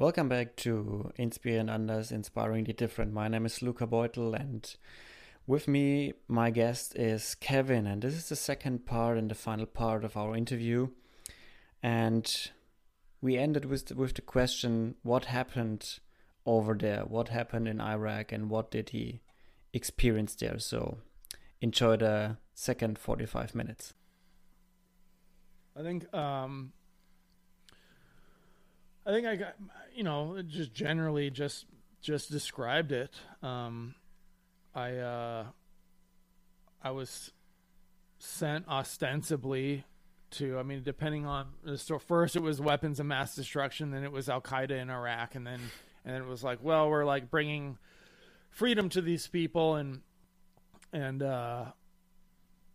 Welcome back to Inspire and Anders, Inspiring the Different. My name is Luca Beutel, and with me, my guest is Kevin, and this is the second part and the final part of our interview. And we ended with with the question: What happened over there? What happened in Iraq, and what did he experience there? So, enjoy the second forty-five minutes. I think um, I think I got you know just generally just just described it. Um, I uh, I was sent ostensibly to I mean depending on so first it was weapons of mass destruction then it was Al Qaeda in Iraq and then and then it was like well we're like bringing freedom to these people and and uh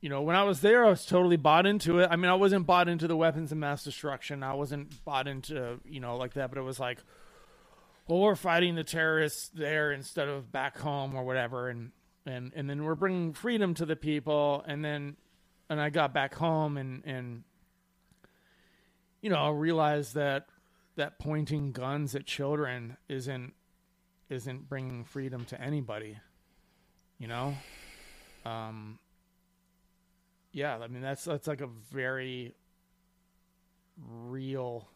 you know, when I was there, I was totally bought into it. I mean, I wasn't bought into the weapons of mass destruction. I wasn't bought into, you know, like that, but it was like, well, we're fighting the terrorists there instead of back home or whatever. And, and, and then we're bringing freedom to the people. And then, and I got back home and, and, you know, I realized that, that pointing guns at children isn't, isn't bringing freedom to anybody, you know? Um, yeah, I mean that's that's like a very real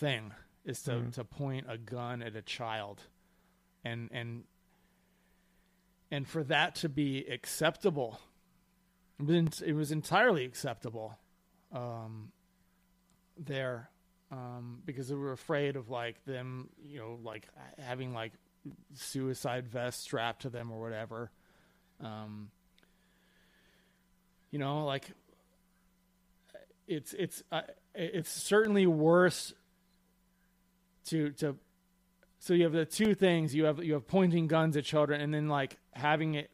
thing is to mm. to point a gun at a child and and and for that to be acceptable it was, it was entirely acceptable um, there um, because they were afraid of like them you know like having like suicide vests strapped to them or whatever um, you know, like it's it's uh, it's certainly worse to to so you have the two things you have you have pointing guns at children and then like having it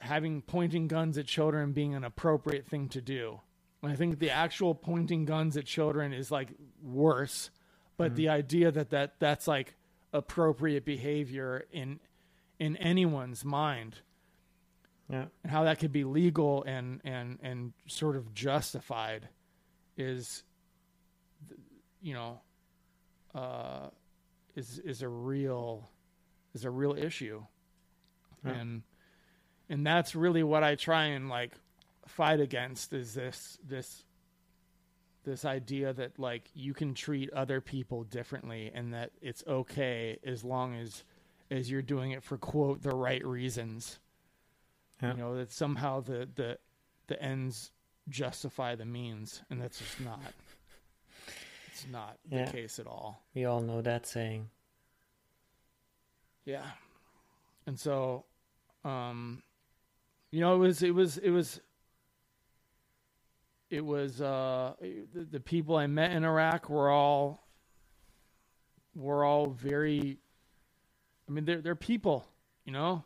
having pointing guns at children being an appropriate thing to do. And I think the actual pointing guns at children is like worse, but mm-hmm. the idea that that that's like appropriate behavior in in anyone's mind yeah. and how that could be legal and and and sort of justified is you know uh, is is a real is a real issue yeah. and and that's really what I try and like fight against is this this this idea that like you can treat other people differently and that it's okay as long as as you're doing it for quote the right reasons yeah. You know that somehow the the the ends justify the means, and that's just not. It's not yeah. the case at all. We all know that saying. Yeah, and so, um, you know, it was it was it was it was uh, the, the people I met in Iraq were all were all very. I mean, they're they're people, you know.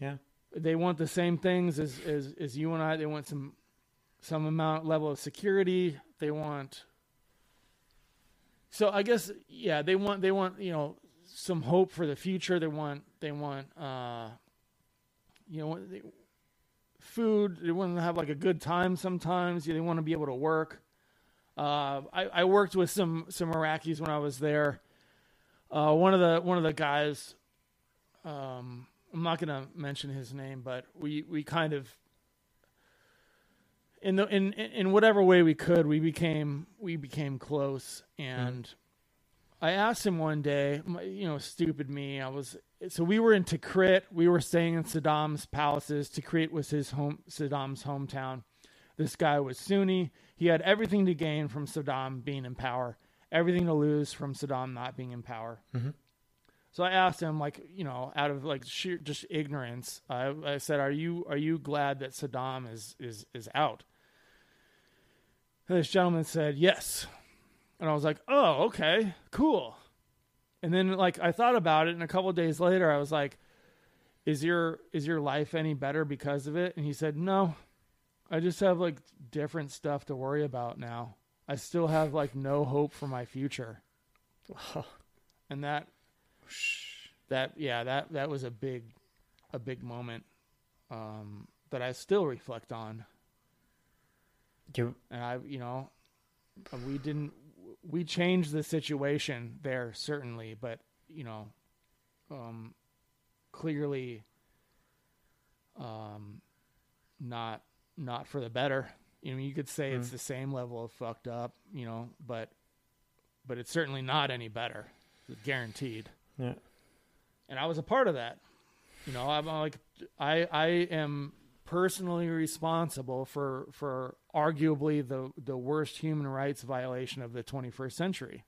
Yeah they want the same things as, as, as you and I. They want some some amount level of security. They want so I guess yeah, they want they want, you know, some hope for the future. They want they want uh you know they, food. They want to have like a good time sometimes. They want to be able to work. Uh, I, I worked with some some Iraqis when I was there. Uh, one of the one of the guys um, I'm not going to mention his name, but we we kind of in the in in whatever way we could, we became we became close. And mm. I asked him one day, you know, stupid me. I was so we were in Tikrit. We were staying in Saddam's palaces. Tikrit was his home, Saddam's hometown. This guy was Sunni. He had everything to gain from Saddam being in power, everything to lose from Saddam not being in power. Mm-hmm. So I asked him, like, you know, out of like sheer just ignorance, I, I said, "Are you are you glad that Saddam is is is out?" And this gentleman said, "Yes," and I was like, "Oh, okay, cool." And then like I thought about it, and a couple days later, I was like, "Is your is your life any better because of it?" And he said, "No, I just have like different stuff to worry about now. I still have like no hope for my future." and that that yeah that that was a big a big moment um, that I still reflect on. You and I you know we didn't we changed the situation there certainly, but you know, um, clearly, um, not not for the better. You know, you could say mm. it's the same level of fucked up, you know, but but it's certainly not any better, guaranteed. Yeah. And I was a part of that. You know, I'm like I I am personally responsible for for arguably the the worst human rights violation of the 21st century.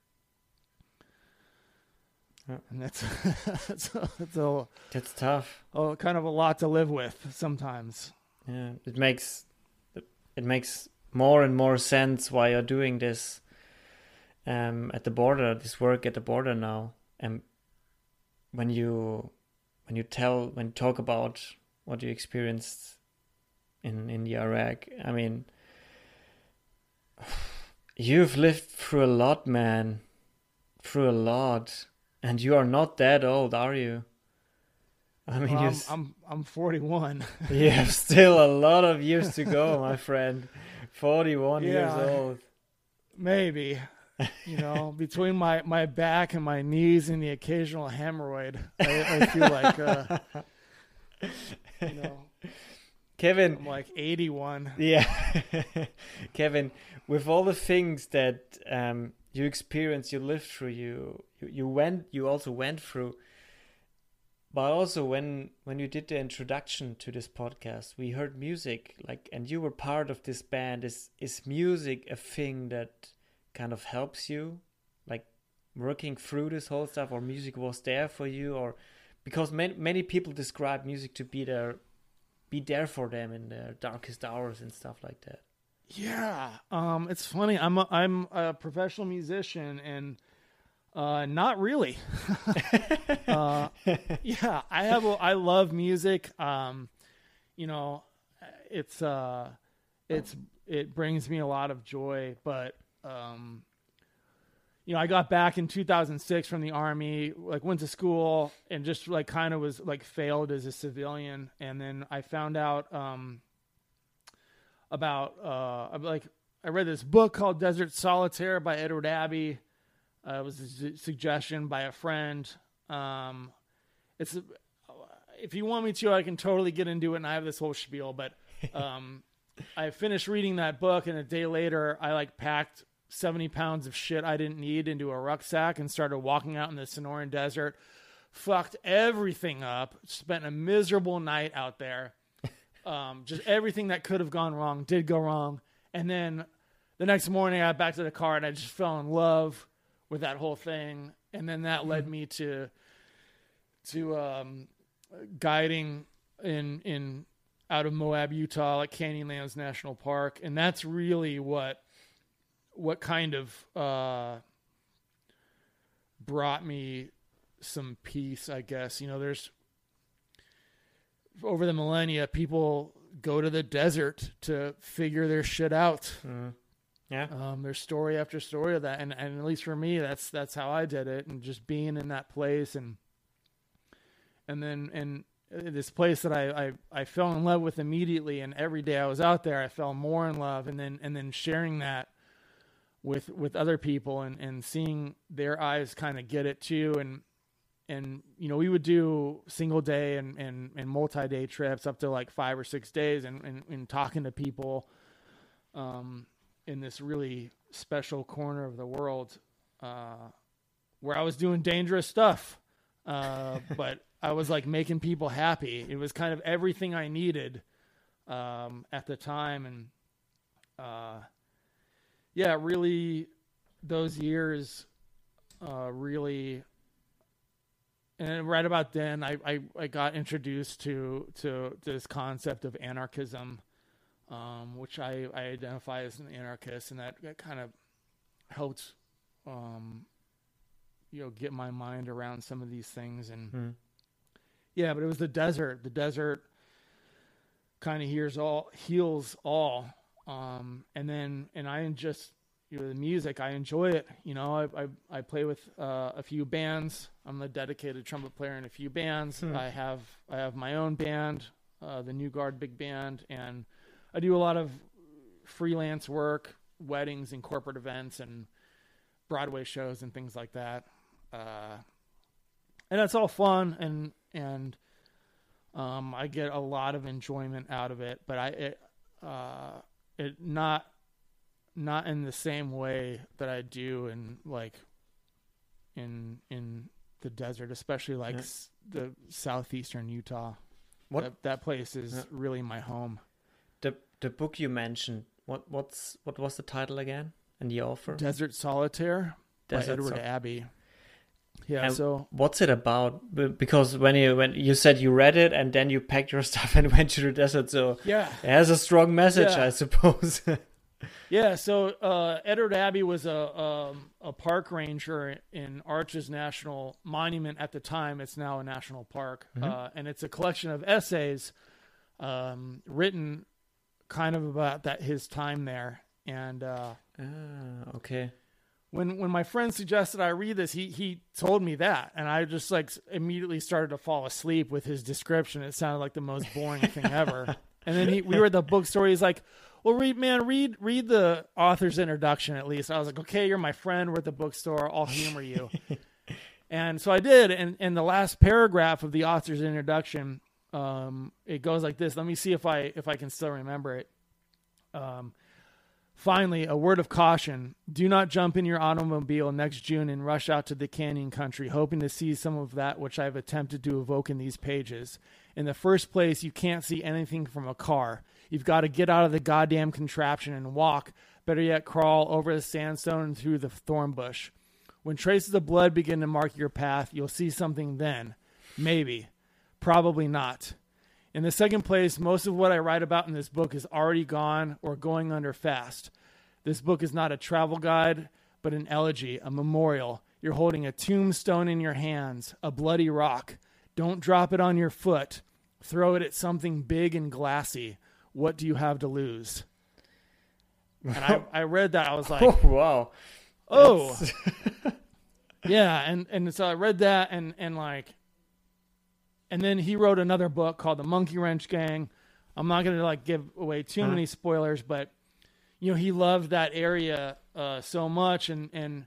Yeah. And that's that's, that's a that's tough. Oh, kind of a lot to live with sometimes. Yeah, it makes it makes more and more sense why you're doing this um, at the border, this work at the border now. And when you when you tell when you talk about what you experienced in in the Iraq, I mean, you've lived through a lot, man, through a lot, and you are not that old, are you? I mean, well, I'm, I'm I'm 41. you have still a lot of years to go, my friend. 41 yeah, years old. Maybe. You know, between my my back and my knees and the occasional hemorrhoid, I, I feel like, uh, you know, Kevin. I'm like 81. Yeah, Kevin. With all the things that um, you experienced, you lived through, you, you you went, you also went through but also when when you did the introduction to this podcast we heard music like and you were part of this band is is music a thing that kind of helps you like working through this whole stuff or music was there for you or because many many people describe music to be there be there for them in their darkest hours and stuff like that yeah um it's funny i'm a, i'm a professional musician and uh, not really. uh, yeah, I have. A, I love music. Um, you know, it's uh, it's it brings me a lot of joy. But um, you know, I got back in 2006 from the army. Like went to school and just like kind of was like failed as a civilian, and then I found out um, about uh, like I read this book called Desert Solitaire by Edward Abbey uh, it was a suggestion by a friend. Um, it's if you want me to, I can totally get into it, and I have this whole spiel. But um, I finished reading that book, and a day later, I like packed seventy pounds of shit I didn't need into a rucksack and started walking out in the Sonoran Desert. Fucked everything up. Spent a miserable night out there. Um, just everything that could have gone wrong did go wrong, and then the next morning, I got back to the car and I just fell in love with that whole thing, and then that led mm-hmm. me to to um, guiding in in out of Moab, Utah, like Canyonlands National Park, and that's really what what kind of uh, brought me some peace, I guess. You know, there's over the millennia, people go to the desert to figure their shit out. Mm. Yeah. Um, there's story after story of that, and and at least for me, that's that's how I did it, and just being in that place, and and then and this place that I, I I fell in love with immediately, and every day I was out there, I fell more in love, and then and then sharing that with with other people, and and seeing their eyes kind of get it too, and and you know we would do single day and and, and multi day trips up to like five or six days, and and, and talking to people. Um, in this really special corner of the world uh, where I was doing dangerous stuff. Uh, but I was like making people happy. It was kind of everything I needed um, at the time. And uh, yeah, really, those years uh, really. And right about then, I, I, I got introduced to, to this concept of anarchism um, which I, I identify as an anarchist, and that, that kind of helped, um, you know, get my mind around some of these things. And mm. yeah, but it was the desert. The desert kind of hears all, heals all. Um, and then, and I just, you know, the music, I enjoy it. You know, I, I, I play with uh, a few bands. I'm a dedicated trumpet player in a few bands. Mm. I have, I have my own band, uh, the New Guard Big Band, and I do a lot of freelance work, weddings and corporate events, and Broadway shows and things like that. Uh, and that's all fun and and um, I get a lot of enjoyment out of it, but I it uh, it not not in the same way that I do in like in in the desert, especially like Yeah. s- the southeastern Utah. What- that, that place is Yeah. really my home. The the book you mentioned. What what's what was the title again? And the author? Desert Solitaire by Edward Sol- Abbey. Yeah, And so What's it about? Because when you when you said you read it and then you packed your stuff and went to the desert, so yeah, it has a strong message, Yeah. I suppose. Yeah, so uh, Edward Abbey was a um, a park ranger in Arches National Monument at the time. It's now a national park, uh, and it's a collection of essays um, written kind of about that his time there. And uh, ah, okay. When when my friend suggested I read this, he he told me that, and I just like immediately started to fall asleep with his description. It sounded like the most boring thing ever. And then he, we were at the bookstore. He's like, "Well, read, man, read read the author's introduction at least." I was like, "Okay, you're my friend. We're at the bookstore. I'll humor you." and so I did. And and the last paragraph of the author's introduction, um, it goes like this. Let me see if I if I can still remember it. Um, Finally, a word of caution. Do not jump in your automobile next June and rush out to the canyon country, hoping to see some of that which I've attempted to evoke in these pages. In the first place, you can't see anything from a car. You've got to get out of the goddamn contraption and walk, better yet, crawl over the sandstone and through the thorn bush. When traces of blood begin to mark your path, you'll see something then. Maybe. Probably not. In the second place, most of what I write about in this book is already gone or going under fast. This book is not a travel guide, but an elegy, a memorial. You're holding a tombstone in your hands, a bloody rock. Don't drop it on your foot. Throw it at something big and glassy. What do you have to lose? And I, I read that. I was like, Oh wow. oh yeah and and so i read that and and like and then he wrote another book called the monkey wrench gang i'm not going to like give away too Uh-huh. many spoilers but you know he loved that area uh, so much and and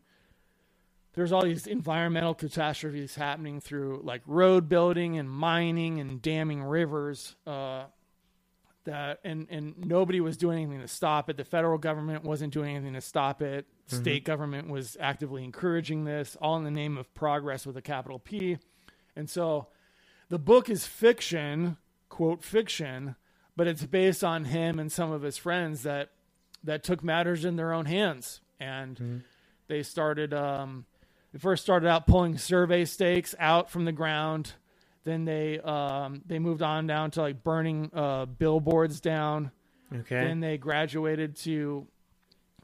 there's all these environmental catastrophes happening through like road building and mining and damming rivers uh, that and and nobody was doing anything to stop it. The federal government wasn't doing anything to stop it. State government was actively encouraging this, all in the name of progress with a capital P. And so, the book is fiction, quote fiction, but it's based on him and some of his friends that that took matters in their own hands. And they started um, they first started out pulling survey stakes out from the ground. Then they um, they moved on down to like burning uh, billboards down. Okay. then they graduated to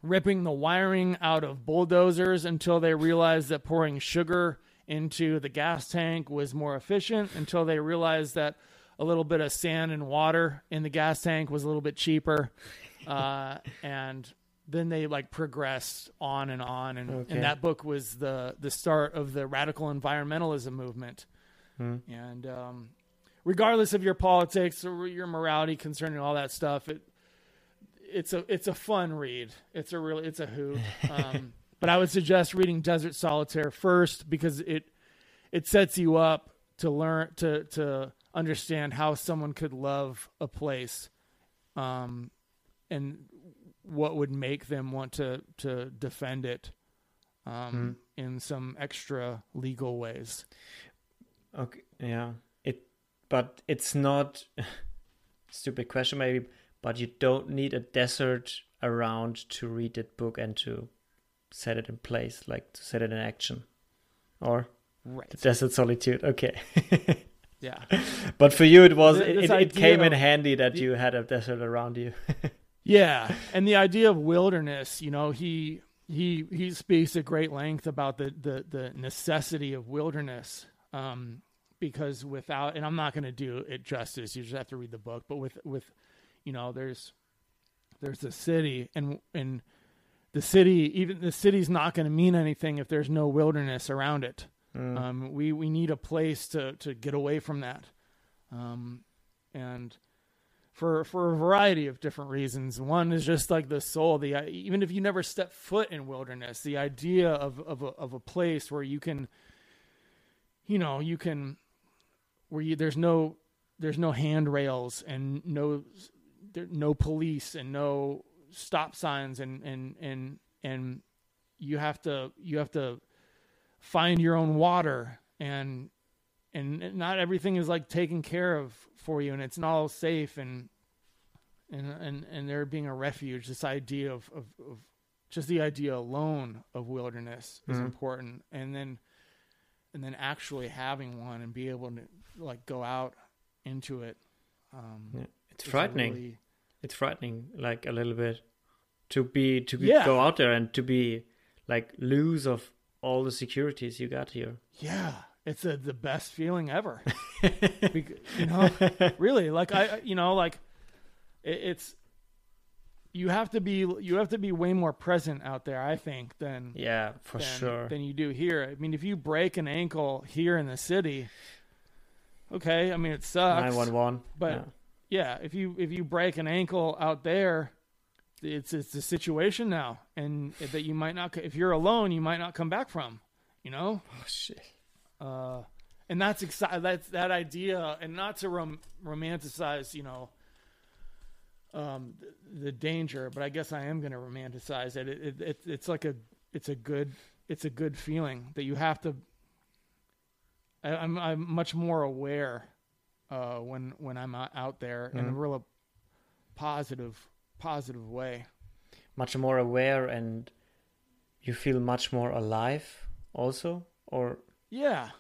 ripping the wiring out of bulldozers until they realized that pouring sugar into the gas tank was more efficient until they realized that a little bit of sand and water in the gas tank was a little bit cheaper. Uh, and then they like progressed on and on. And, Okay. and that book was the the start of the radical environmentalism movement. Hmm. and um, regardless of your politics or your morality concerning all that stuff it it's a it's a fun read. It's a really it's a hoot. Um, but i would suggest reading desert solitaire first because it it sets you up to learn to to understand how someone could love a place um, and what would make them want to to defend it um, in some extra legal ways Okay. Yeah. It, but it's not. stupid question, maybe. But you don't need a desert around to read that book and to set it in place, like to set it in action, or right the desert solitude. Okay. yeah but for you, it was Th- it, it, came in handy that the- you had a desert around you. Yeah, and the idea of wilderness, you know, he he he speaks at great length about the the the necessity of wilderness, um, because without, and I'm not going to do it justice. You just have to read the book. But with with, you know, there's there's the city, and and the city, even the city's not going to mean anything if there's no wilderness around it. Mm. Um, we we need a place to to get away from that, um, and for for a variety of different reasons. One is just like the soul. The even if you never step foot in wilderness, the idea of of a, of a place where you can, you know, you can, where you there's no there's no handrails and no there, no police and no stop signs and and and and you have to you have to find your own water and and not everything is like taken care of for you and it's not all safe and and and and there being a refuge this idea of of, of just the idea alone of wilderness is Mhm. important and then and then actually having one and be able to like go out into it um Yeah. It's frightening. really- It's frightening, like a little bit, to be to Yeah. go out there and to be like lose of all the securities you got here. yeah it's a, the best feeling ever you know really like i you know like it, it's you have to be you have to be way more present out there i think than yeah, for than, sure. than you do here i mean if you break an ankle here in the city okay i mean it sucks Nine one one. but- yeah if you if you break an ankle out there it's it's a situation now and that you might not if you're alone you might not come back from you know Oh shit. uh, and that's exci- that's that idea, and not to rom- romanticize, you know, um, the, the danger, but I guess I am going to romanticize it. It, it, it. It's like a, it's a good, it's a good feeling that you have to. I, I'm I'm much more aware uh, when when I'm out- there in a Mhm. real positive positive way. Much more aware and you feel much more alive also or Yeah.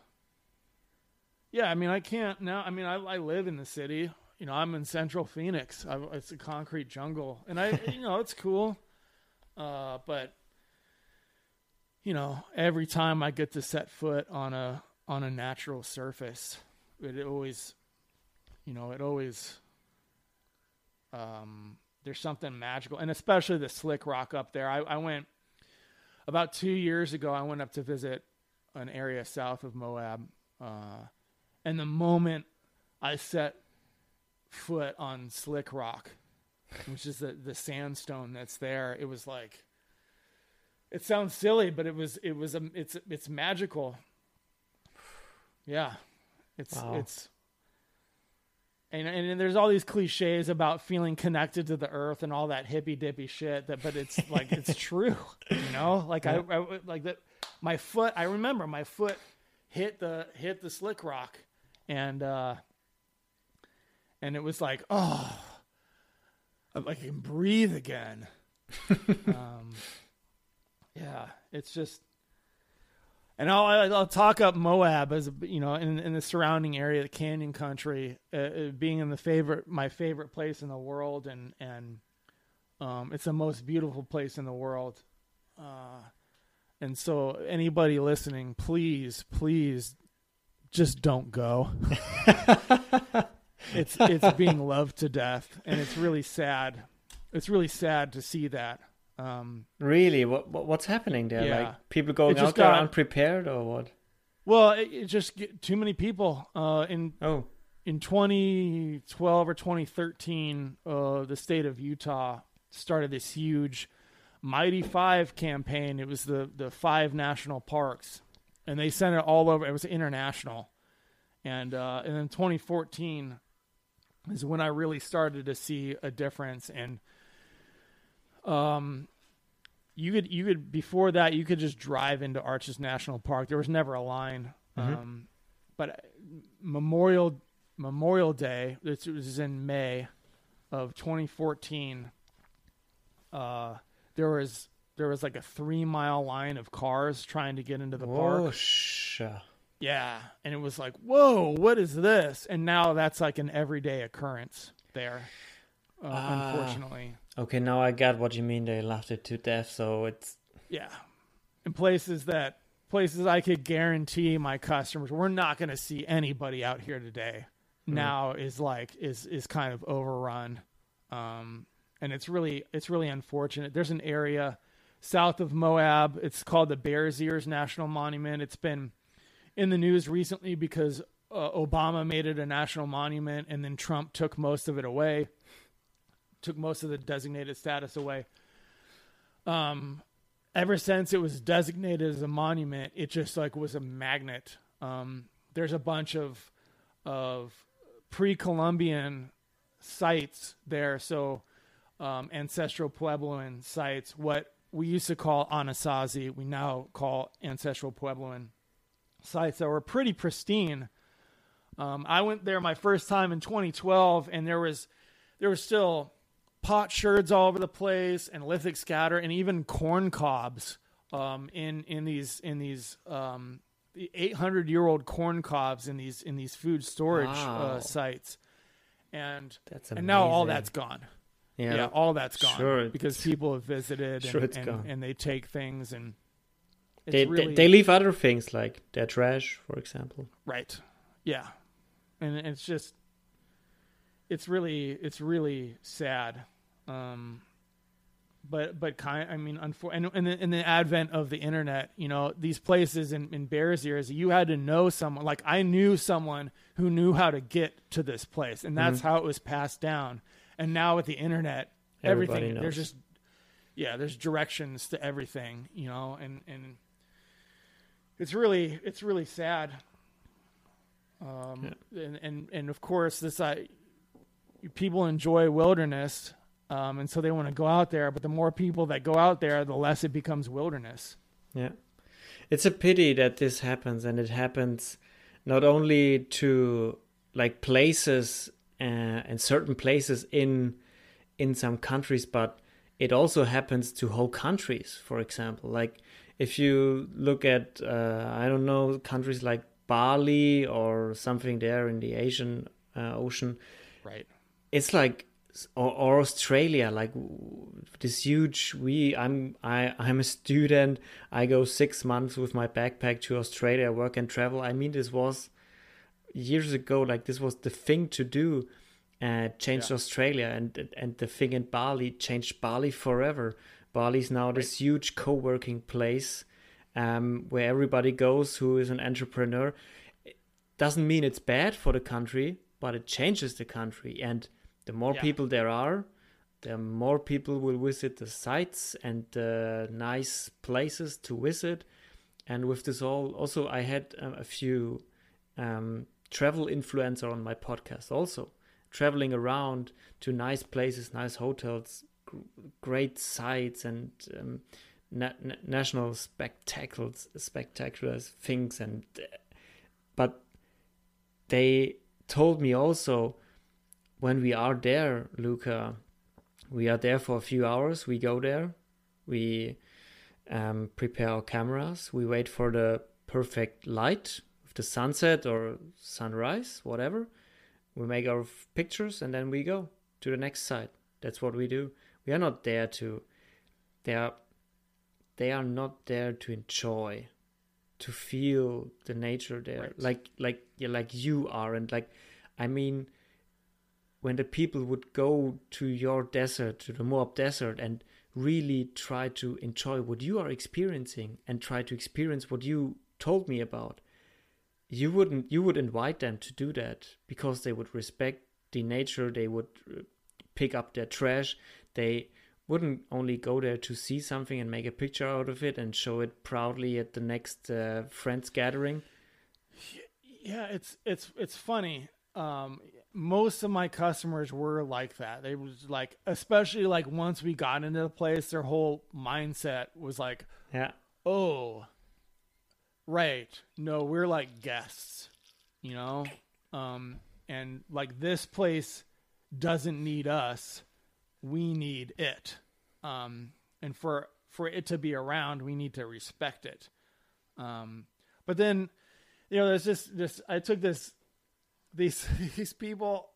Yeah, I mean, I can't now. I mean, I, I live in the city. You know, I'm in Central Phoenix. I, it's a concrete jungle, and I, you know, it's cool. Uh, but you know, every time I get to set foot on a on a natural surface, it always, you know, it always. Um, there's something magical, and especially the slick rock up there. I, I went about two years ago. I went up to visit an area south of Moab. Uh, and the moment I set foot on Slick Rock, which is the, the sandstone that's there, it was like, it sounds silly, but it was, it was, um, it's, it's magical. Yeah. It's, Wow. it's, and, and there's all these cliches about feeling connected to the earth and all that hippy dippy shit that, but it's like, it's true, you know, like I, I, like that, my foot, I remember my foot hit the, hit the slick rock and, uh, and it was like, oh, I I can breathe again. um, yeah, it's just, and I'll I'll talk up Moab as you know in in the surrounding area, the Canyon Country, uh, uh, being in the favorite my favorite place in the world, and and um, it's the most beautiful place in the world. Uh, and so anybody listening, please, please, just don't go. it's it's being loved to death, and it's really sad. It's really sad to see that. Um, really what, what what's happening there? Yeah. Like people going just out there got- unprepared or what? well, it, it just get too many people. Uh, in Oh. in 2012 or 2013, uh, the state of Utah started this huge Mighty Five campaign. It was the the five national parks, and they sent it all over. It was international, and uh, and then 2014 is when I really started to see a difference. And um, you could you could before that you could just drive into Arches National Park. There was never a line. Mhm. Um, but Memorial Memorial Day, this was in May of 2014. Uh, there was there was like a three mile line of cars trying to get into the park. Yeah, and it was like, whoa, what is this? And now that's like an everyday occurrence there. Uh, Ah. unfortunately, Okay, now I got what you mean. They laughed it to death, so it's yeah, in places that places I could guarantee my customers we're not going to see anybody out here today. Now is like is is kind of overrun, um, and it's really it's really unfortunate. There's an area south of Moab. It's called the Bears Ears National Monument. It's been in the news recently because uh, Obama made it a national monument, and then Trump took most of it away, took most of the designated status away. Um, ever since it was designated as a monument, it just like was a magnet. Um, there's a bunch of of pre-Columbian sites there, so um, ancestral Puebloan sites. What we used to call Anasazi, we now call ancestral Puebloan sites that were pretty pristine. Um, I went there my first time in 2012, and there was there was still potsherds all over the place, and lithic scatter, and even corn cobs um, in in these in these um, 800 year old corn cobs in these in these food storage uh, wow. uh, sites, and and now all that's gone. Yeah, yeah all that's gone sure, because people have visited sure and, and, and, they take things and they, really, they, they leave other things like their trash, for example. Right. Yeah, and it's just it's really it's really sad. Um, but but kind I mean, unfor- and in the, in the advent of the internet, you know, these places in, in Bears Ears, you had to know someone. Like I knew someone who knew how to get to this place, and that's mm-hmm. how it was passed down. And now with the internet, Everybody everything knows. there's just yeah, there's directions to everything, you know, and and it's really it's really sad. Um, yeah. and, and and of course this I people enjoy wilderness um, and so they want to go out there. But the more people that go out there, the less it becomes wilderness. Yeah, it's a pity that this happens, and it happens not only to like places uh, and certain places in in some countries, but it also happens to whole countries. For example, like if you look at uh, I don't know countries like Bali or something there in the Asian uh, Ocean, right? It's like or, or Australia, like this huge. We, I'm, I, I'm a student. I go six months with my backpack to Australia, work and travel. I mean, this was years ago. Like this was the thing to do. Uh, changed yeah. Australia, and and the thing in Bali changed Bali forever. Bali is now this huge co-working place um, where everybody goes who is an entrepreneur. It doesn't mean it's bad for the country, but it changes the country and the more yeah. people there are, the more people will visit the sites and the nice places to visit. And with this all, also I had um, a few um, travel influencer on my podcast also traveling around to nice places, nice hotels, great sites, and um, na- na- national spectacles, spectacular things. And but they told me also when we are there, Luca, we are there for a few hours. We go there, we um, prepare our cameras, we wait for the perfect light of the sunset or sunrise, whatever. We make our pictures and then we go to the next site. That's what we do. We are not there to. They are. They are not there to enjoy, to feel the nature there, right. like like yeah, like you are, and like, I mean, when the people would go to your desert, to the Moab desert, and really try to enjoy what you are experiencing and try to experience what you told me about, you wouldn't you would invite them to do that because they would respect the nature, they would uh, pick up their trash, they wouldn't only go there to see something and make a picture out of it and show it proudly at the next uh, friends gathering. Yeah, it's it's it's funny. Um, most of my customers were like that. They was like, especially like once we got into the place, their whole mindset was like, yeah, oh, right, no, we're like guests, you know, um, and like this place doesn't need us, we need it, um, and for for it to be around, we need to respect it. Um, but then, you know, there's just this. I took this these these people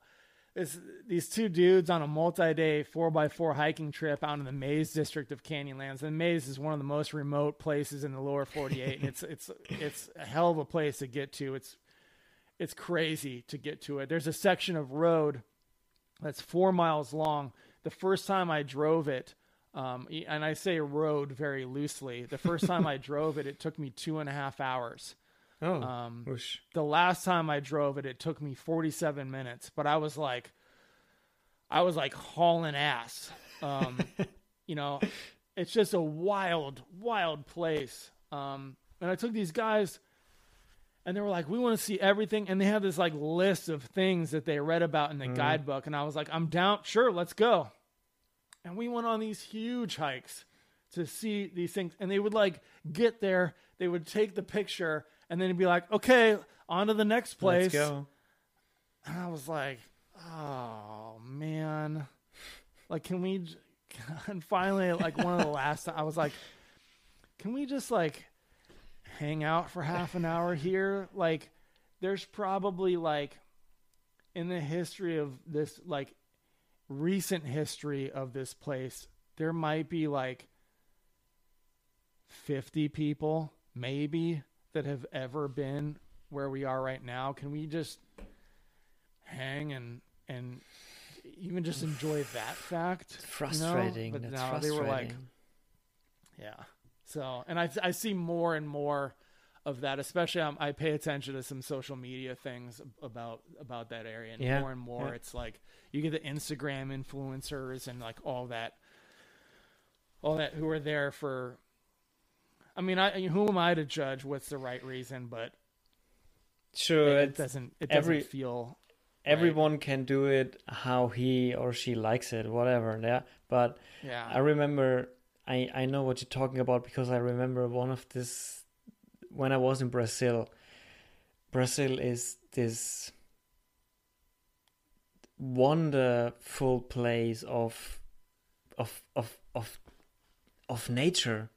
this, these two dudes on a multi-day 4x4 hiking trip out in the Maze district of Canyonlands. And Maze is one of the most remote places in the lower 48 and it's it's it's a hell of a place to get to. It's it's crazy to get to it. There's a section of road that's 4 miles long. The first time I drove it um, and I say road very loosely. The first time I drove it, it took me two and a half hours. Oh, Um, whoosh. the last time I drove it, it took me 47 minutes, but I was like, I was like hauling ass. Um, you know, it's just a wild, wild place. Um, and I took these guys, and they were like, "We want to see everything," and they had this like list of things that they read about in the guidebook, and I was like, "I'm down, sure, let's go." And we went on these huge hikes to see these things, and they would like get there, they would take the picture, and then it'd be like, "Okay, on to the next place." Let's go. And I was like, "Oh man, like, can we?" j- And finally, like one of the last, I was like, "Can we just like hang out for half an hour here?" Like, there's probably like in the history of this, like recent history of this place, there might be like 50 people, maybe, that have ever been where we are right now. Can we just hang and and even just enjoy that fact? It's frustrating. But That's no, frustrating. they were like, yeah. So, and I I see more and more of that, especially um, I pay attention to some social media things about about that area, and Yeah, more and more yeah. it's like you get the Instagram influencers and like all that, all that who are there for. I mean, I who am I to judge what's the right reason? But sure, it, it's, doesn't it doesn't every- feel everyone can do it how he or she likes it, whatever. Yeah, but yeah I remember, I I know what you're talking about because I remember one of this when I was in Brazil. Brazil is this wonderful place of of of of of nature.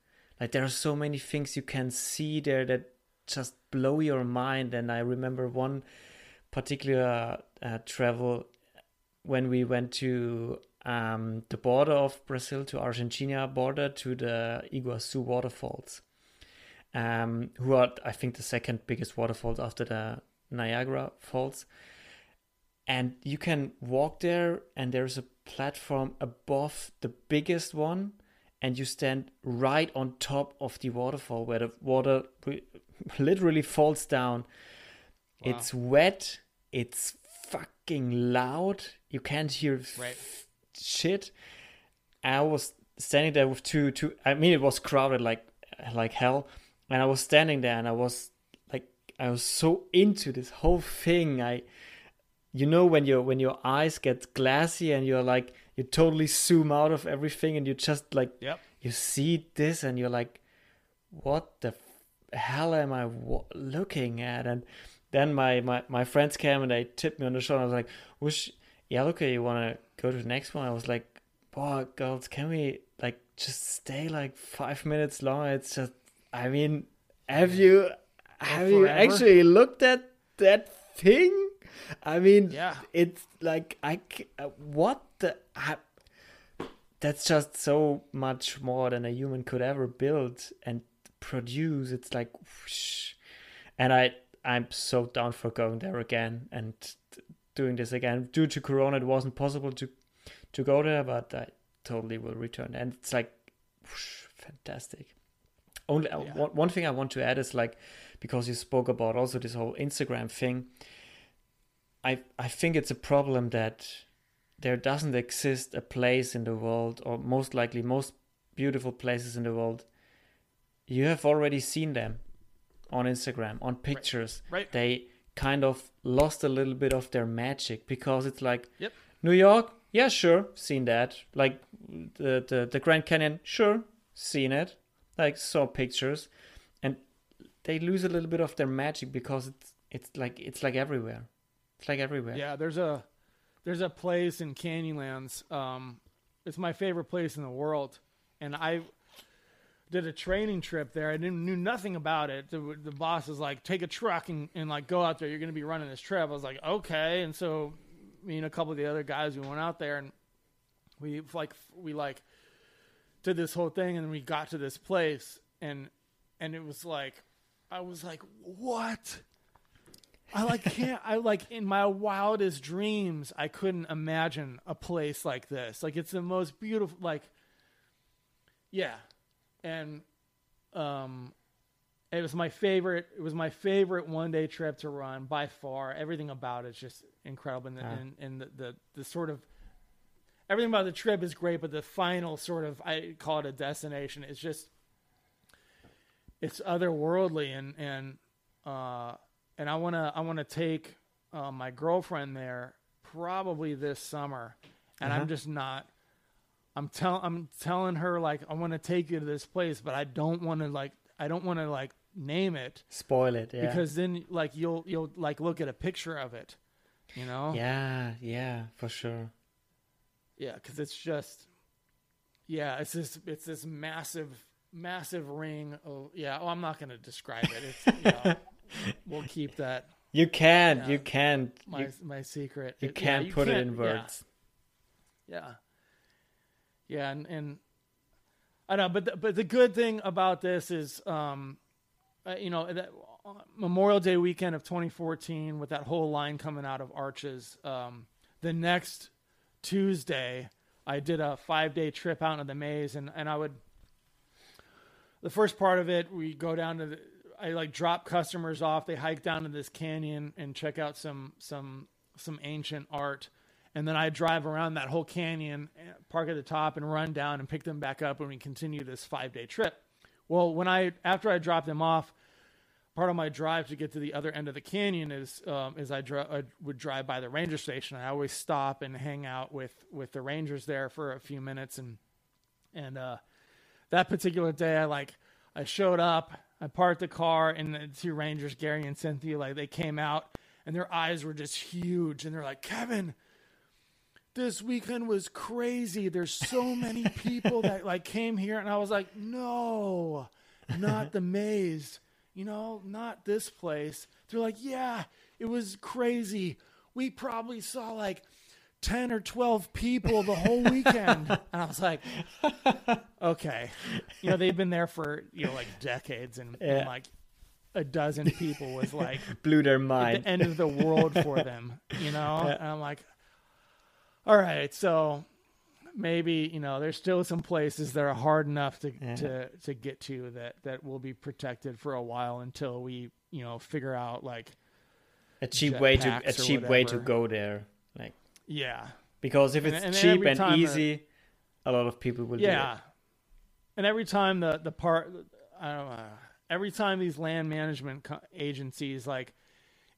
Like there are so many things you can see there that just blow your mind. And I remember one particular uh, travel when we went to um, the border of Brazil to Argentina border to the Iguazu waterfalls, um, who are I think the second biggest waterfalls after the Niagara Falls. And you can walk there, and there's a platform above the biggest one, and you stand right on top of the waterfall where the water literally falls down. Wow. It's wet, it's fucking loud, you can't hear Right. f- shit. I was standing there with two two I mean it was crowded like like hell and I was standing there and I was like I was so into this whole thing. I you know when your when your eyes get glassy and you're like you totally zoom out of everything and you just like Yep. you see this and you're like what the f- hell am i w- looking at? And then my, my my friends came and they tipped me on the shoulder. I was like wish yeah okay you want to go to the next one? I was like boy girls can we like just stay like five minutes longer? It's just i mean have you have you actually looked at that thing? I mean Yeah. it's like i uh, what the I, that's just so much more than a human could ever build and produce it's like whoosh. and i i'm so down for going there again and doing this again due to corona it wasn't possible to to go there but i totally will return and it's like whoosh, fantastic only uh, Yeah. one, one thing i want to add is like because you spoke about also this whole instagram thing i i think it's a problem that there doesn't exist a place in the world, or most likely most beautiful places in the world. You have already seen them on Instagram, on pictures. Right. They kind of lost a little bit of their magic because it's like Yep. New York, yeah, sure, seen that. Like the, the the Grand Canyon, sure, seen it. Like saw pictures, and they lose a little bit of their magic because it's it's like it's like everywhere. It's like everywhere. Yeah, there's a there's a place in Canyonlands. Um, it's my favorite place in the world, and I did a training trip there. I didn't knew nothing about it. The, the boss is like, take a truck and, and like go out there. You're going to be running this trip. I was like, okay. And so me and a couple of the other guys, we went out there and we like we like did this whole thing, and we got to this place, and and it was like, I was like, what? I like can't I like in my wildest dreams I couldn't imagine a place like this. Like it's the most beautiful like yeah. And um it was my favorite. It was my favorite one day trip to run by far. Everything about it's just incredible, and, the, and, and the, the the sort of everything about the trip is great, but the final sort of I call it a destination. It's just it's otherworldly, and and uh, and I wanna I wanna take uh, my girlfriend there probably this summer, and Uh-huh. I'm just not. I'm tell I'm telling her like I want to take you to this place, but I don't want to like I don't want to like name it Spoil it, yeah. because then like you'll you'll like look at a picture of it, you know? yeah, yeah, for sure. Yeah, because it's just yeah, it's this it's this massive massive ring. Oh yeah, oh, I'm not gonna describe it. It's yeah, we'll keep that You can't, Yeah. you can't, my you, my secret. you It- can't you put it can't- in words. Yeah. Yeah, and, and I know, but the, but the good thing about this is, um, uh, you know, that uh, Memorial Day weekend of 2014 with that whole line coming out of Arches. Um, the next Tuesday, I did a five day trip out into the Maze, and and I would. The first part of it, we go down to the. I like drop customers off. They hike down to this canyon and check out some some some ancient art and then I drive around that whole canyon, eh, park at the top, and run down and pick them back up when we continue this five day trip. Well, when I after I drop them off, part of my drive to get to the other end of the canyon is um, is I, dri- I would drive by the ranger station. I always stop and hang out with with the rangers there for a few minutes, and and uh, that particular day, I like I showed up, I parked the car, and the two rangers, Gary and Cynthia, like they came out, and their eyes were just huge, and they're like, Kevin this weekend was crazy. There's so many people that like came here, and I was like, no, not the Maze. You know, not this place. They're like, yeah, it was crazy. We probably saw like ten or twelve people the whole weekend, and I was like, okay, you know, they've been there for you know like decades, and, and, like a dozen people was like Blew their mind. the end of the world for them, you know? Yeah. And I'm like, all right, so maybe, you know, there's still some places that are hard enough to, Yeah. to, to get to that, that will be protected for a while until we, you know, figure out like, a cheap way to a cheap way to go there. Like yeah, because if it's and cheap and time the- easy, a lot of people will yeah. And every time the, the part, I don't know, every time these land management co- agencies like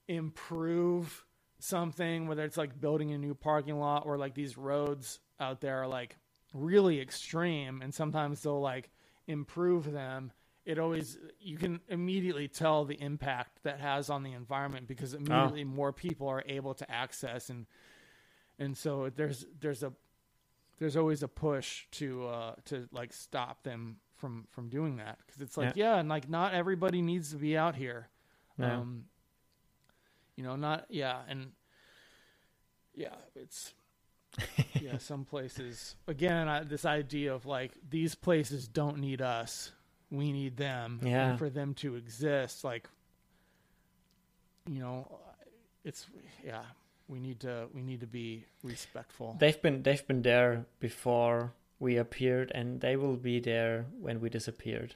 improve something, whether it's like building a new parking lot or like these roads out there are like really extreme, and sometimes they'll like improve them. It always you can immediately tell the impact that has on the environment because oh. immediately more people are able to access and and so there's there's a there's always a push to uh to like stop them from from doing that because it's like yeah. and like not everybody needs to be out here No. um you know not yeah and yeah it's yeah some places again I, this idea of like these places don't need us we need them Yeah. and for them to exist like you know it's yeah we need to we need to be respectful They've been they've been there before we appeared, and they will be there when we disappeared.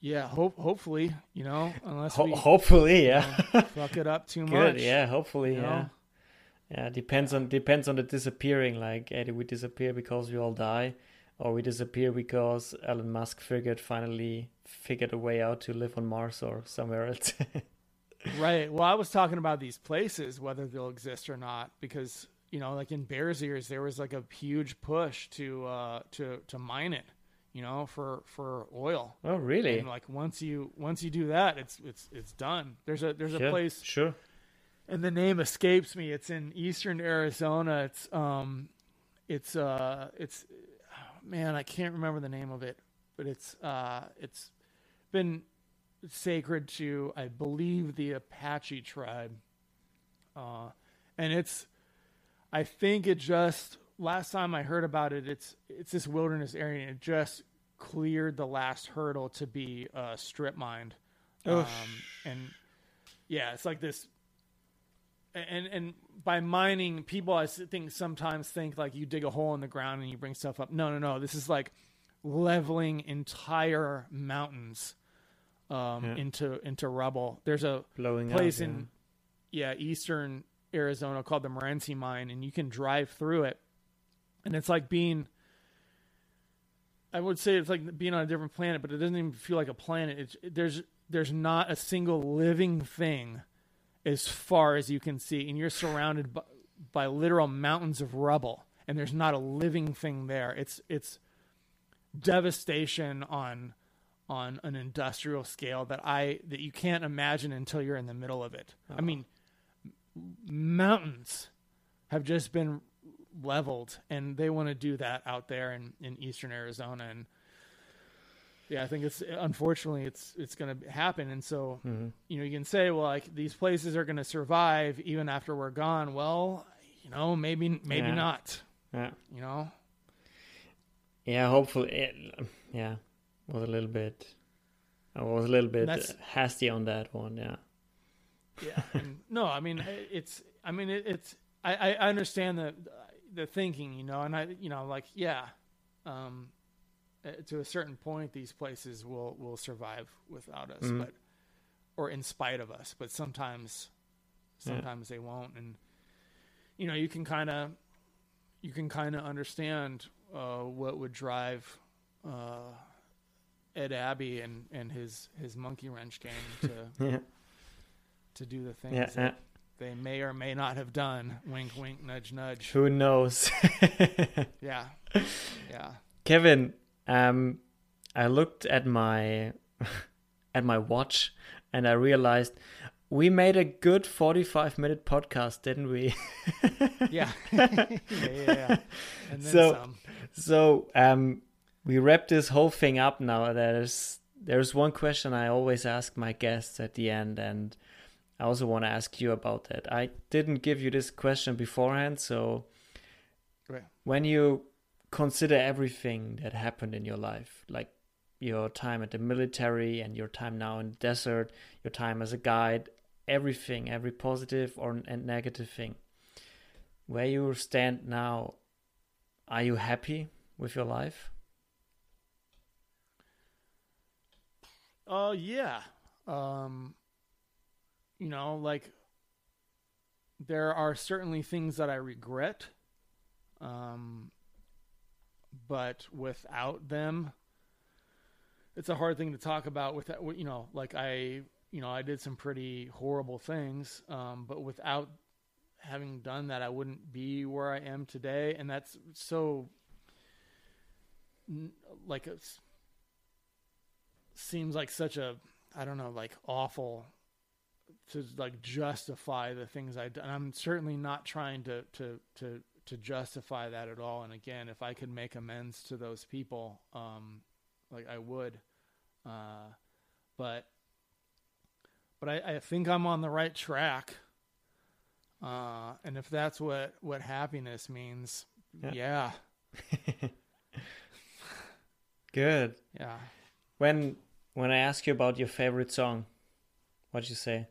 yeah hope hopefully you know unless Ho- we hopefully, you yeah. know, fuck it up too Good, much yeah. Hopefully, yeah. know? Yeah, depends on depends on the disappearing. Like, do we disappear because we all die, or we disappear because Elon Musk figured finally figured a way out to live on Mars or somewhere else? Right. Well, I was talking about these places, whether they'll exist or not, because you know, like in Bears Ears, there was like a huge push to uh, to to mine it, you know, for for oil. oh, really? And like once you once you do that, it's it's it's done. There's a there's sure, a place, Sure. and the name escapes me. It's in eastern Arizona. It's um, it's uh, it's man, I can't remember the name of it, but it's uh, it's been sacred to, I believe, the Apache tribe. Uh, and it's, I think it just last time I heard about it, it's it's this wilderness area, and it just cleared the last hurdle to be uh, strip mined. Oh, Um, and yeah, it's like this. And and by mining, people I think sometimes think like you dig a hole in the ground and you bring stuff up. No, no, no. This is like leveling entire mountains um, Yeah. into into rubble. There's a Blowing place up, in yeah eastern Arizona called the Morenci Mine, and you can drive through it, and it's like being. I would say it's like being on a different planet, but it doesn't even feel like a planet. It's there's there's not a single living thing as far as you can see, and you're surrounded by, by literal mountains of rubble, and there's not a living thing there. It's it's devastation on on an industrial scale that I that you can't imagine until you're in the middle of it. I mean, mountains have just been leveled, and they want to do that out there in, in eastern Arizona, and yeah, I think it's unfortunately it's it's going to happen, and so Mm-hmm. you know you can say, well, like these places are going to survive even after we're gone. Well, you know, maybe maybe Yeah. not. Yeah. You know, Yeah, hopefully. It, yeah, was a little bit. I was a little bit That's- hasty on that one. Yeah. yeah and no i mean it's i mean it, it's I, I understand the the thinking you know and i you know like yeah um uh, to a certain point these places will will survive without us Mhm. but or in spite of us but sometimes Yeah. sometimes they won't and you know you can kind of you can kind of understand uh what would drive uh Ed Abbey and, and his, his monkey wrench gang to Yeah. to do the things Yeah. that they may or may not have done. Wink, wink, nudge, nudge. Who knows? Yeah, yeah. Kevin, um, I looked at my at my watch and I realized we made a good forty-five minute podcast, didn't we? Yeah. yeah, yeah, yeah. And then So- some. So um, we wrap this whole thing up now. There's there's one question I always ask my guests at the end, and I also want to ask you about that. I didn't give you this question beforehand, so Right. when you consider everything that happened in your life, like your time at the military and your time now in the desert, your time as a guide, everything, every positive or and negative thing, where you stand now, are you happy with your life? Oh yeah. Um you know, like there are certainly things that I regret. Um but without them it's a hard thing to talk about with you know, like I you know, I did some pretty horrible things, um but without having done that I wouldn't be where I am today and that's so like it's seems like such a I don't know like awful to like justify the things I done. I'm certainly not trying to to to to justify that at all. And again, if I could make amends to those people, um, like I would, uh, but but I, I think I'm on the right track. Uh, and if that's what what happiness means, Yeah. yeah, Good. yeah. When when I ask you about your favorite song, what'd you say?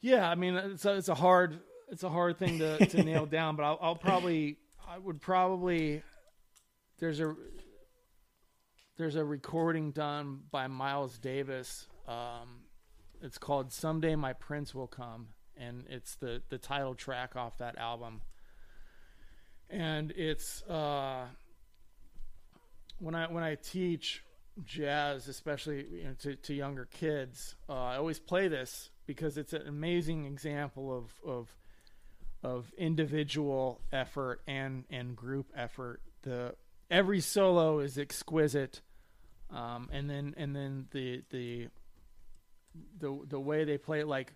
Yeah, I mean it's a, it's a hard it's a hard thing to, to nail down, but I'll, I'll probably I would probably there's a there's a recording done by Miles Davis. Um, it's called "Someday My Prince Will Come," and it's the the title track off that album. And it's uh, when I when I teach jazz, especially you know, to to younger kids, uh, I always play this because it's an amazing example of of of individual effort and and group effort. The every solo is exquisite, um, and then and then the the the the way they play it, like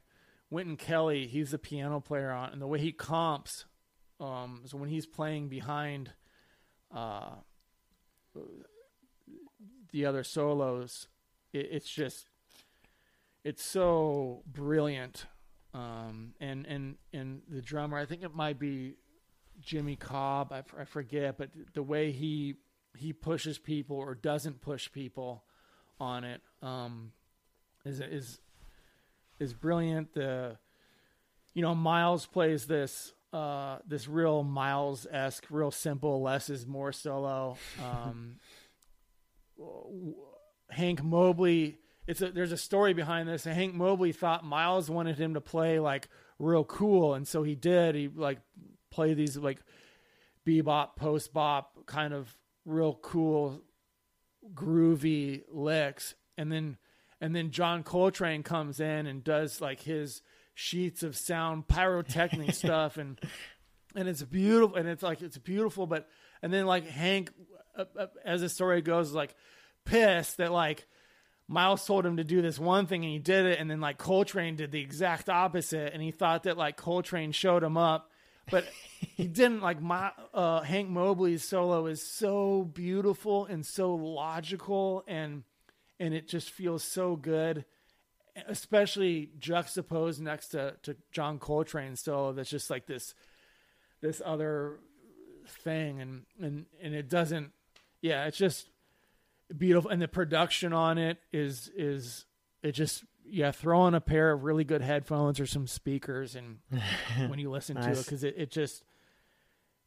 Wynton Kelly, he's the piano player on, and the way he comps, um, so when he's playing behind, uh, the other solos, it, it's just it's so brilliant. Um, and and and the drummer, I think it might be Jimmy Cobb. I forget, but the way he he pushes people or doesn't push people on it um, is is is brilliant. The you know Miles plays this uh, this real Miles esque, real simple, less is more solo. Um, Hank Mobley. It's a, there's a story behind this. Hank Mobley thought Miles wanted him to play like real cool, and so he did. He like play these like bebop, post bop, kind of real cool, groovy licks, and then and then John Coltrane comes in and does like his sheets of sound pyrotechnic stuff and and it's beautiful and it's like it's beautiful but and then like Hank uh, uh, as the story goes like pissed that like Miles told him to do this one thing and he did it and then like Coltrane did the exact opposite and he thought that like Coltrane showed him up but he didn't. Like my uh, Hank Mobley's solo is so beautiful and so logical and and it just feels so good, especially juxtaposed next to, to John Coltrane solo. That's just like this this other thing, and and and it doesn't. Yeah, it's just beautiful, and the production on it is is it just yeah throw on a pair of really good headphones or some speakers and when you listen nice. to it because it, it just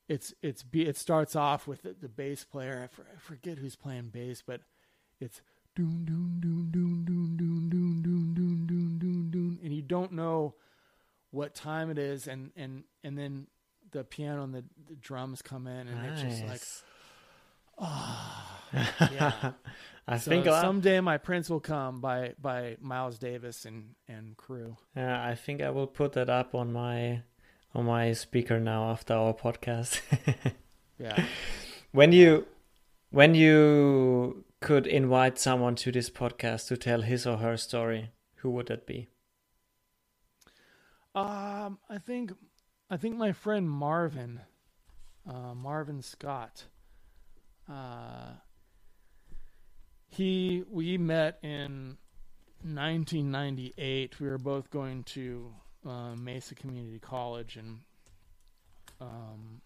it's it's it starts off with the, the bass player I, forget who's playing bass but it's doon doon doon doon doon doon doon doon doon doon doon doon and you don't know what time it is and and and then the piano and the, the drums come in and nice. it's just like oh yeah I so think someday my prince will come by by Miles Davis and and crew. Yeah, I think I will put that up on my on my speaker now after our podcast. yeah. When you when you could invite someone to this podcast to tell his or her story, who would that be? Um, I think, I think my friend Marvin, uh, Marvin Scott. Uh, he we met in 1998. We were both going to uh, Mesa Community College, and um,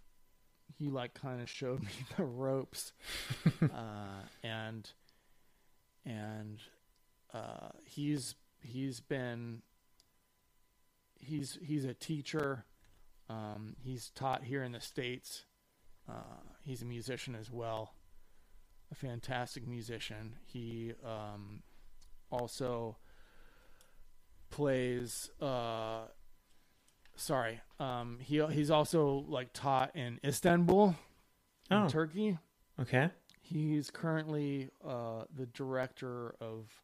he like kind of showed me the ropes, uh, and and uh, he's he's been he's he's a teacher. Um, he's taught here in the states. Uh, he's a musician as well, a fantastic musician. He um, also plays uh, sorry. Um, he he's also like taught in Istanbul, in oh. Turkey. Okay. He's currently uh, the director of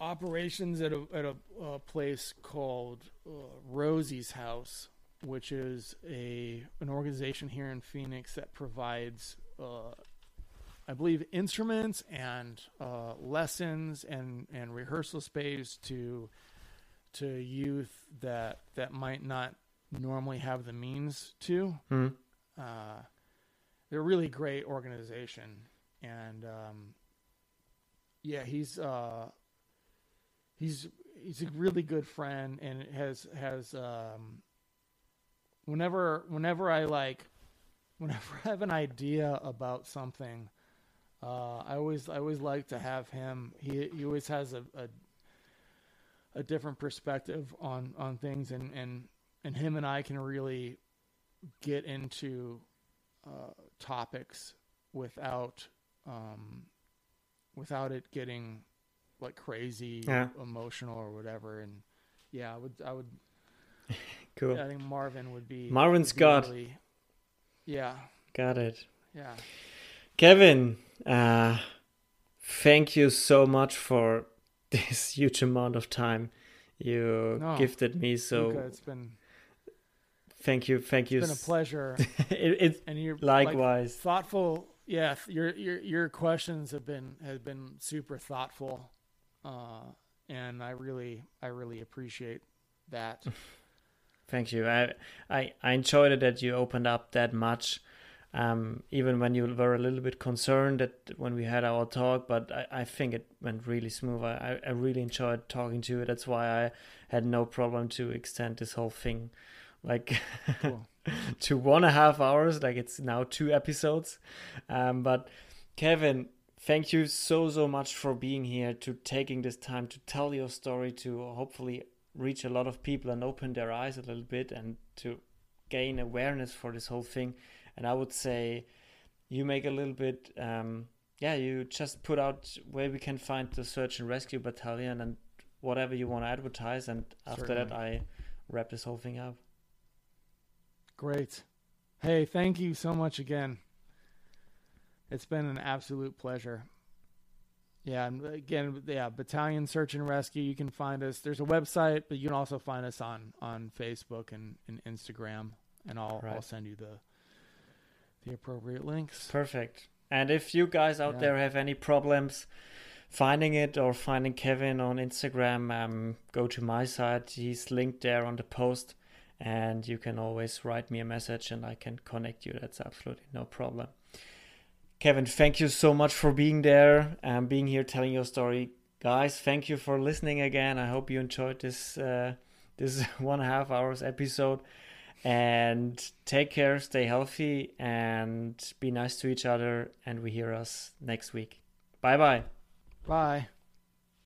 operations at a at a, place called uh, Rosie's House, which is a an organization here in Phoenix that provides, uh, I believe, instruments and uh, lessons and and rehearsal space to to youth that that might not normally have the means to. Mm. Uh, they're a really great organization, and um, yeah, he's uh, he's he's a really good friend, and has has um, whenever whenever I like whenever I have an idea about something. Uh, I always I always like to have him. He he always has a, a a different perspective on on things, and and and him and I can really get into uh, topics without um, without it getting like crazy yeah. emotional or whatever. And yeah, I would I would. cool. I think Marvin would be Marvin would Scott. Really, yeah. Got it. Yeah. Kevin, uh, thank you so much for this huge amount of time you no, gifted me. So Luca, it's been thank you, thank you. It's been a pleasure. it, it's and you're likewise like, thoughtful. Yeah, your your your questions have been have been super thoughtful, uh, and I really I really appreciate that. Thank you. I, I I enjoyed it that you opened up that much um, even when you were a little bit concerned that when we had our talk, but I, I think it went really smooth. I, I really enjoyed talking to you. That's why I had no problem to extend this whole thing like cool. to one and a half hours. Like it's now two episodes. Um, but Kevin, thank you so, so much for being here, to taking this time to tell your story, to hopefully reach a lot of people and open their eyes a little bit and to gain awareness for this whole thing and I would say you make a little bit um, yeah, you just put out where we can find the search and rescue battalion and whatever you want to advertise. And after Certainly. that, I wrap this whole thing up. Great. Hey, thank you so much again. It's been an absolute pleasure. Yeah, and again, yeah, Battalion Search and Rescue. You can find us. There's a website, but you can also find us on on Facebook and, and Instagram, and I'll right. I'll send you the the appropriate links. Perfect. And if you guys out yeah. there have any problems finding it or finding Kevin on Instagram, um, go to my site. He's linked there on the post, and you can always write me a message, and I can connect you. That's absolutely no problem. Kevin, thank you so much for being there and being here telling your story. Guys, thank you for listening again. I hope you enjoyed this uh, this one and a half hours episode. And take care, stay healthy, and be nice to each other. And we hear us next week. Bye-bye. Bye.